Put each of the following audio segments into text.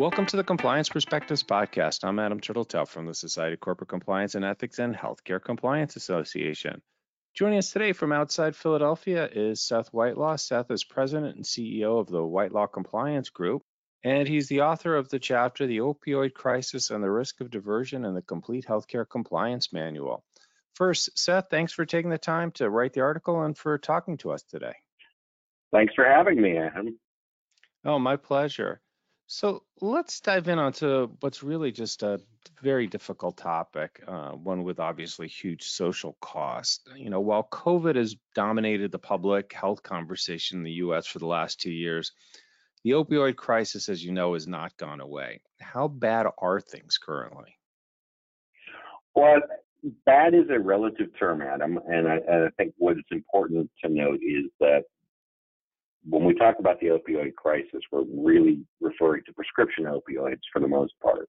Welcome to the Compliance Perspectives Podcast. I'm Adam Turteltaub from the Society of Corporate Compliance and Ethics and Healthcare Compliance Association. Joining us today from outside Philadelphia is Seth Whitelaw. Seth is president and CEO of the Whitelaw Compliance Group, and he's the author of the chapter The Opioid Crisis and the Risk of Diversion in the Complete Healthcare Compliance Manual. First, Seth, thanks for taking the time to write the article and for talking to us today. Thanks for having me, Adam. Oh, my pleasure. So let's dive in onto what's really just a very difficult topic, uh, one with obviously huge social cost. You know, while COVID has dominated the public health conversation in the US for the last two years, the opioid crisis, as you know, has not gone away. How bad are things currently? Well, bad is a relative term, Adam, and I, and I think what is important to note is that when we talk about the opioid crisis, we're really referring to prescription opioids for the most part.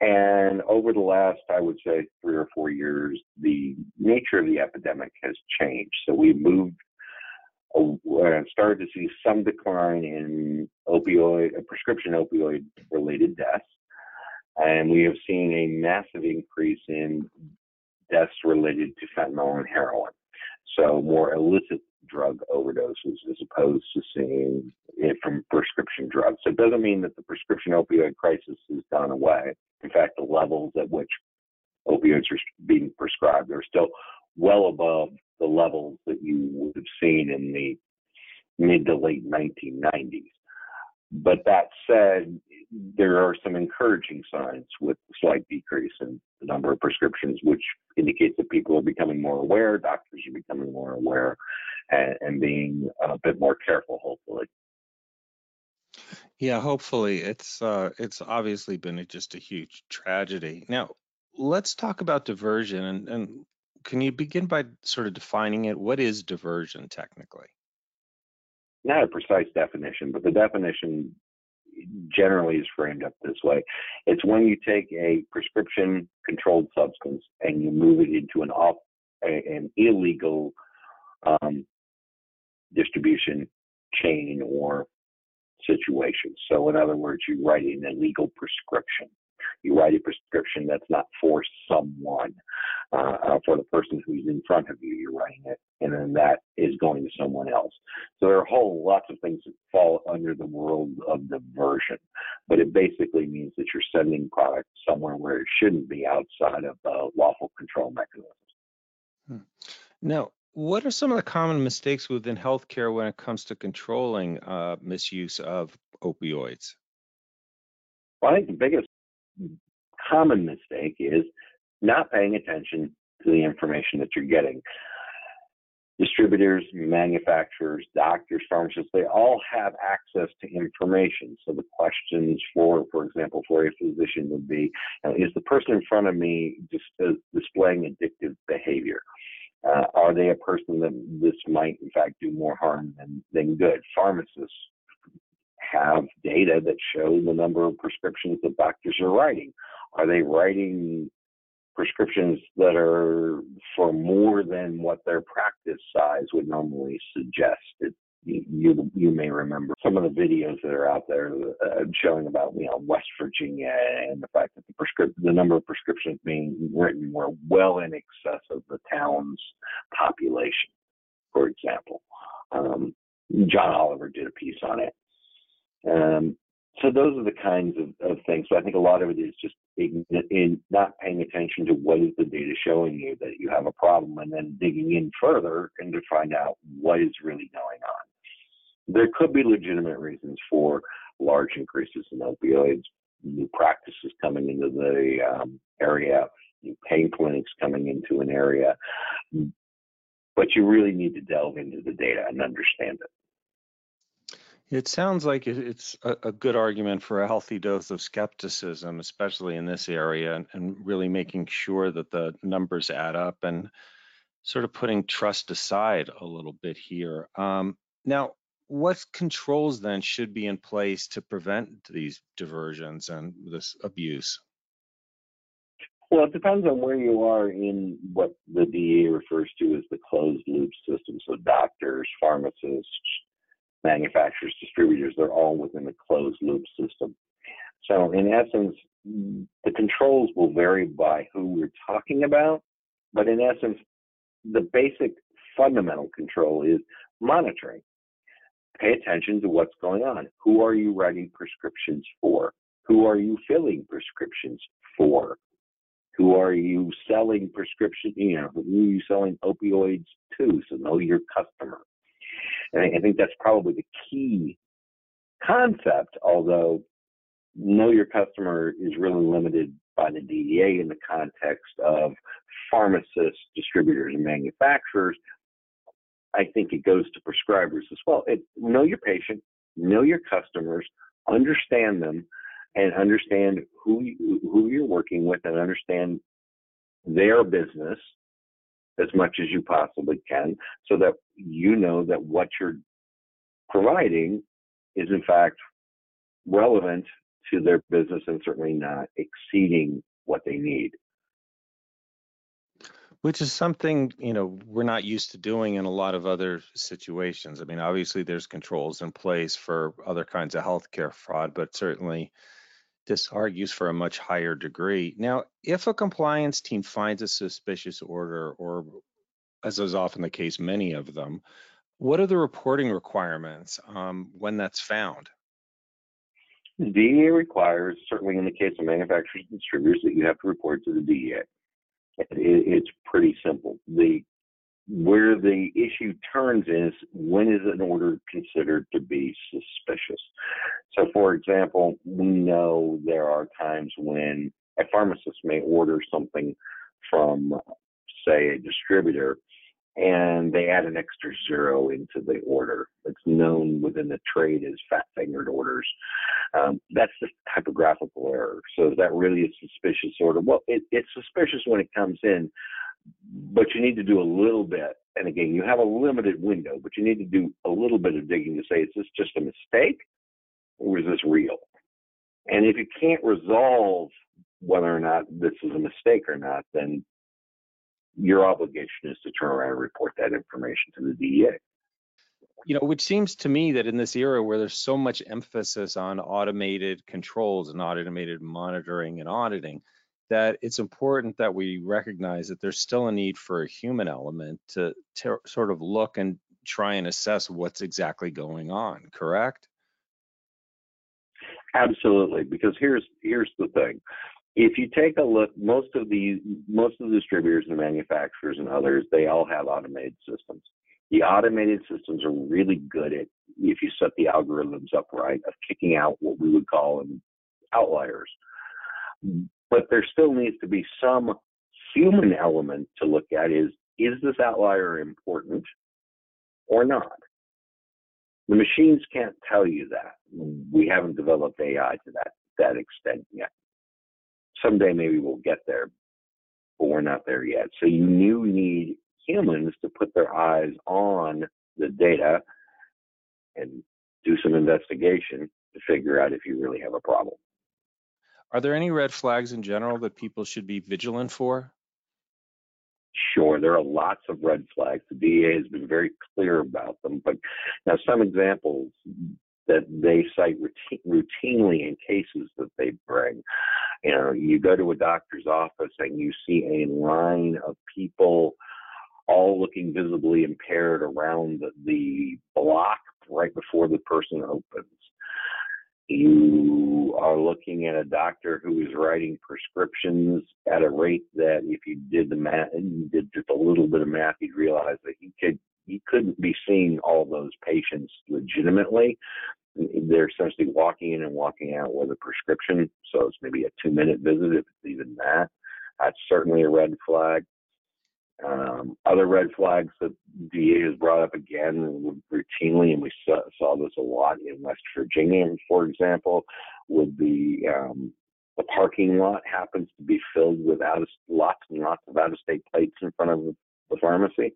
And over the last, I would say, three or four years, the nature of the epidemic has changed. So we moved, uh, started to see some decline in opioid, uh, prescription opioid related deaths. And we have seen a massive increase in deaths related to fentanyl and heroin. So more illicit drug overdoses as opposed to seeing it from prescription drugs. So it doesn't mean that the prescription opioid crisis has gone away. In fact, the levels at which opioids are being prescribed are still well above the levels that you would have seen in the mid to late 1990s. But that said, there are some encouraging signs with a slight decrease in the number of prescriptions, which indicates that people are becoming more aware, doctors are becoming more aware, and, and being a bit more careful, hopefully. Yeah, hopefully it's uh, it's obviously been just a huge tragedy. Now, let's talk about diversion, and, and can you begin by sort of defining it? What is diversion technically? not a precise definition, but the definition generally is framed up this way. It's when you take a prescription controlled substance and you move it into an off an illegal um, distribution chain or situation. So in other words, you write an illegal prescription. You write a prescription that's not for someone, uh, uh, for the person who's in front of you. You're writing it, and then that is going to someone else. So there are whole lots of things that fall under the world of diversion, but it basically means that you're sending product somewhere where it shouldn't be outside of the lawful control mechanisms. Hmm. Now, what are some of the common mistakes within healthcare when it comes to controlling uh, misuse of opioids? Well, I think the biggest common mistake is not paying attention to the information that you're getting. Distributors, manufacturers, doctors, pharmacists, they all have access to information. So the questions for, for example, for a physician would be, is the person in front of me just uh, displaying addictive behavior? Uh, are they a person that this might in fact do more harm than, than good? Pharmacists have data that show the number of prescriptions that doctors are writing. Are they writing prescriptions that are for more than what their practice size would normally suggest? You you may remember some of the videos that are out there uh, showing about you know West Virginia and the fact that the the number of prescriptions being written were well in excess of the town's population, for example. Um, John Oliver did a piece on it. Um, so those are the kinds of, of things. So I think a lot of it is just in, in, not paying attention to what is the data showing you that you have a problem, and then digging in further and to find out what is really going on. There could be legitimate reasons for large increases in opioids, new practices coming into the um, area, new pain clinics coming into an area, but you really need to delve into the data and understand it. It sounds like it's a, good argument for a healthy dose of skepticism, especially in this area, and, really making sure that the numbers add up and sort of putting trust aside a little bit here. Um, now, what controls then should be in place to prevent these diversions and this abuse? Well, it depends on where you are in what the DEA refers to as the closed loop system. So, doctors, pharmacists, manufacturers, distributors, they're all within a closed loop system. So, in essence, the controls will vary by who we're talking about, but in essence, the basic fundamental control is monitoring. Pay attention to what's going on. Who are you writing prescriptions for? Who are you filling prescriptions for? Who are you selling prescription, you know, who are you selling opioids to? So know your customer. And I think that's probably the key concept, although know your customer is really limited by the DEA in the context of pharmacists, distributors, and manufacturers. I think it goes to prescribers as well. It, know your patient, know your customers, understand them, and understand who you, who you're working with, and understand their business as much as you possibly can, so that you know that what you're providing is in fact relevant to their business and certainly not exceeding what they need. Which is something, you know, we're not used to doing in a lot of other situations. I mean, obviously there's controls in place for other kinds of healthcare fraud, but certainly this argues for a much higher degree. Now, if a compliance team finds a suspicious order, or as is often the case, many of them, what are the reporting requirements um, when that's found? The DEA requires, certainly in the case of manufacturers and distributors, that you have to report to the DEA. It, it's pretty simple. The where the issue turns is when is an order considered to be suspicious? So, for example, we know there are times when a pharmacist may order something from, say, a distributor and they add an extra zero into the order. It's known within the trade as fat fingered orders. Um, that's the typographical error. So is that really a suspicious order? Well, it, it's suspicious when it comes in, but you need to do a little bit. And again, you have a limited window, but you need to do a little bit of digging to say, is this just a mistake or is this real? And if you can't resolve whether or not this is a mistake or not, then your obligation is to turn around and report that information to the DEA. You know, which seems to me that in this era where there's so much emphasis on automated controls and automated monitoring and auditing, that it's important that we recognize that there's still a need for a human element to, to sort of look and try and assess what's exactly going on, correct? Absolutely, because here's here's the thing if you take a look, most of the most of the distributors and manufacturers and others, they all have automated systems. The automated systems are really good at if you set the algorithms up right of kicking out what we would call outliers. But there still needs to be some human element to look at is is this outlier important or not? The machines can't tell you that. We haven't developed AI to that that extent yet someday maybe we'll get there, but we're not there yet. So you need humans to put their eyes on the data and do some investigation to figure out if you really have a problem. Are there any red flags in general that people should be vigilant for? Sure, there are lots of red flags. The DEA has been very clear about them, but now some examples that they cite routinely in cases that they bring you know, you go to a doctor's office and you see a line of people all looking visibly impaired around the, block right before the person opens. You are looking at a doctor who is writing prescriptions at a rate that if you did the math and you did just a little bit of math, you'd realize that he could he couldn't be seeing all those patients legitimately they're essentially walking in and walking out with a prescription. So it's maybe a two minute visit, if it's even that. That's certainly a red flag. Um, other red flags that DA has brought up again routinely, and we saw, saw, this a lot in West Virginia, for example, would be um, the parking lot happens to be filled with out of, lots and lots of out of state plates in front of the pharmacy.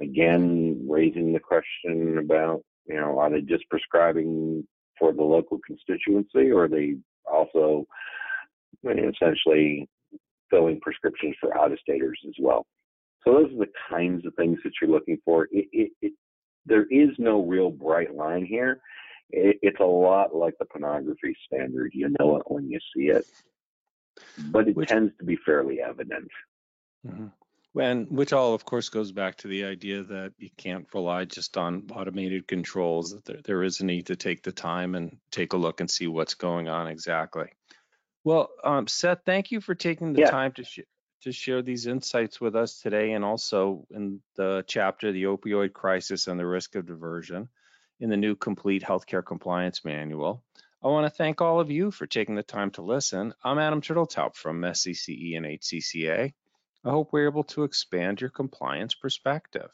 Again, raising the question about you know, are they just prescribing for the local constituency, or are they also essentially filling prescriptions for out-of-staters as well? So those are the kinds of things that you're looking for. It, it, it, there is no real bright line here. it, it's a lot like the pornography standard. You know it when you see it, but it Which- tends to be fairly evident. Mhm. And which all, of course, goes back to the idea that you can't rely just on automated controls, that there, there is a need to take the time and take a look and see what's going on exactly. Well, um, Seth, thank you for taking the Yeah. time to, sh- to share these insights with us today and also in the chapter, the opioid crisis and the risk of diversion in the new complete healthcare compliance manual. I want to thank all of you for taking the time to listen. I'm Adam Turteltaub from SCCE and HCCA. I hope we're able to expand your compliance perspective.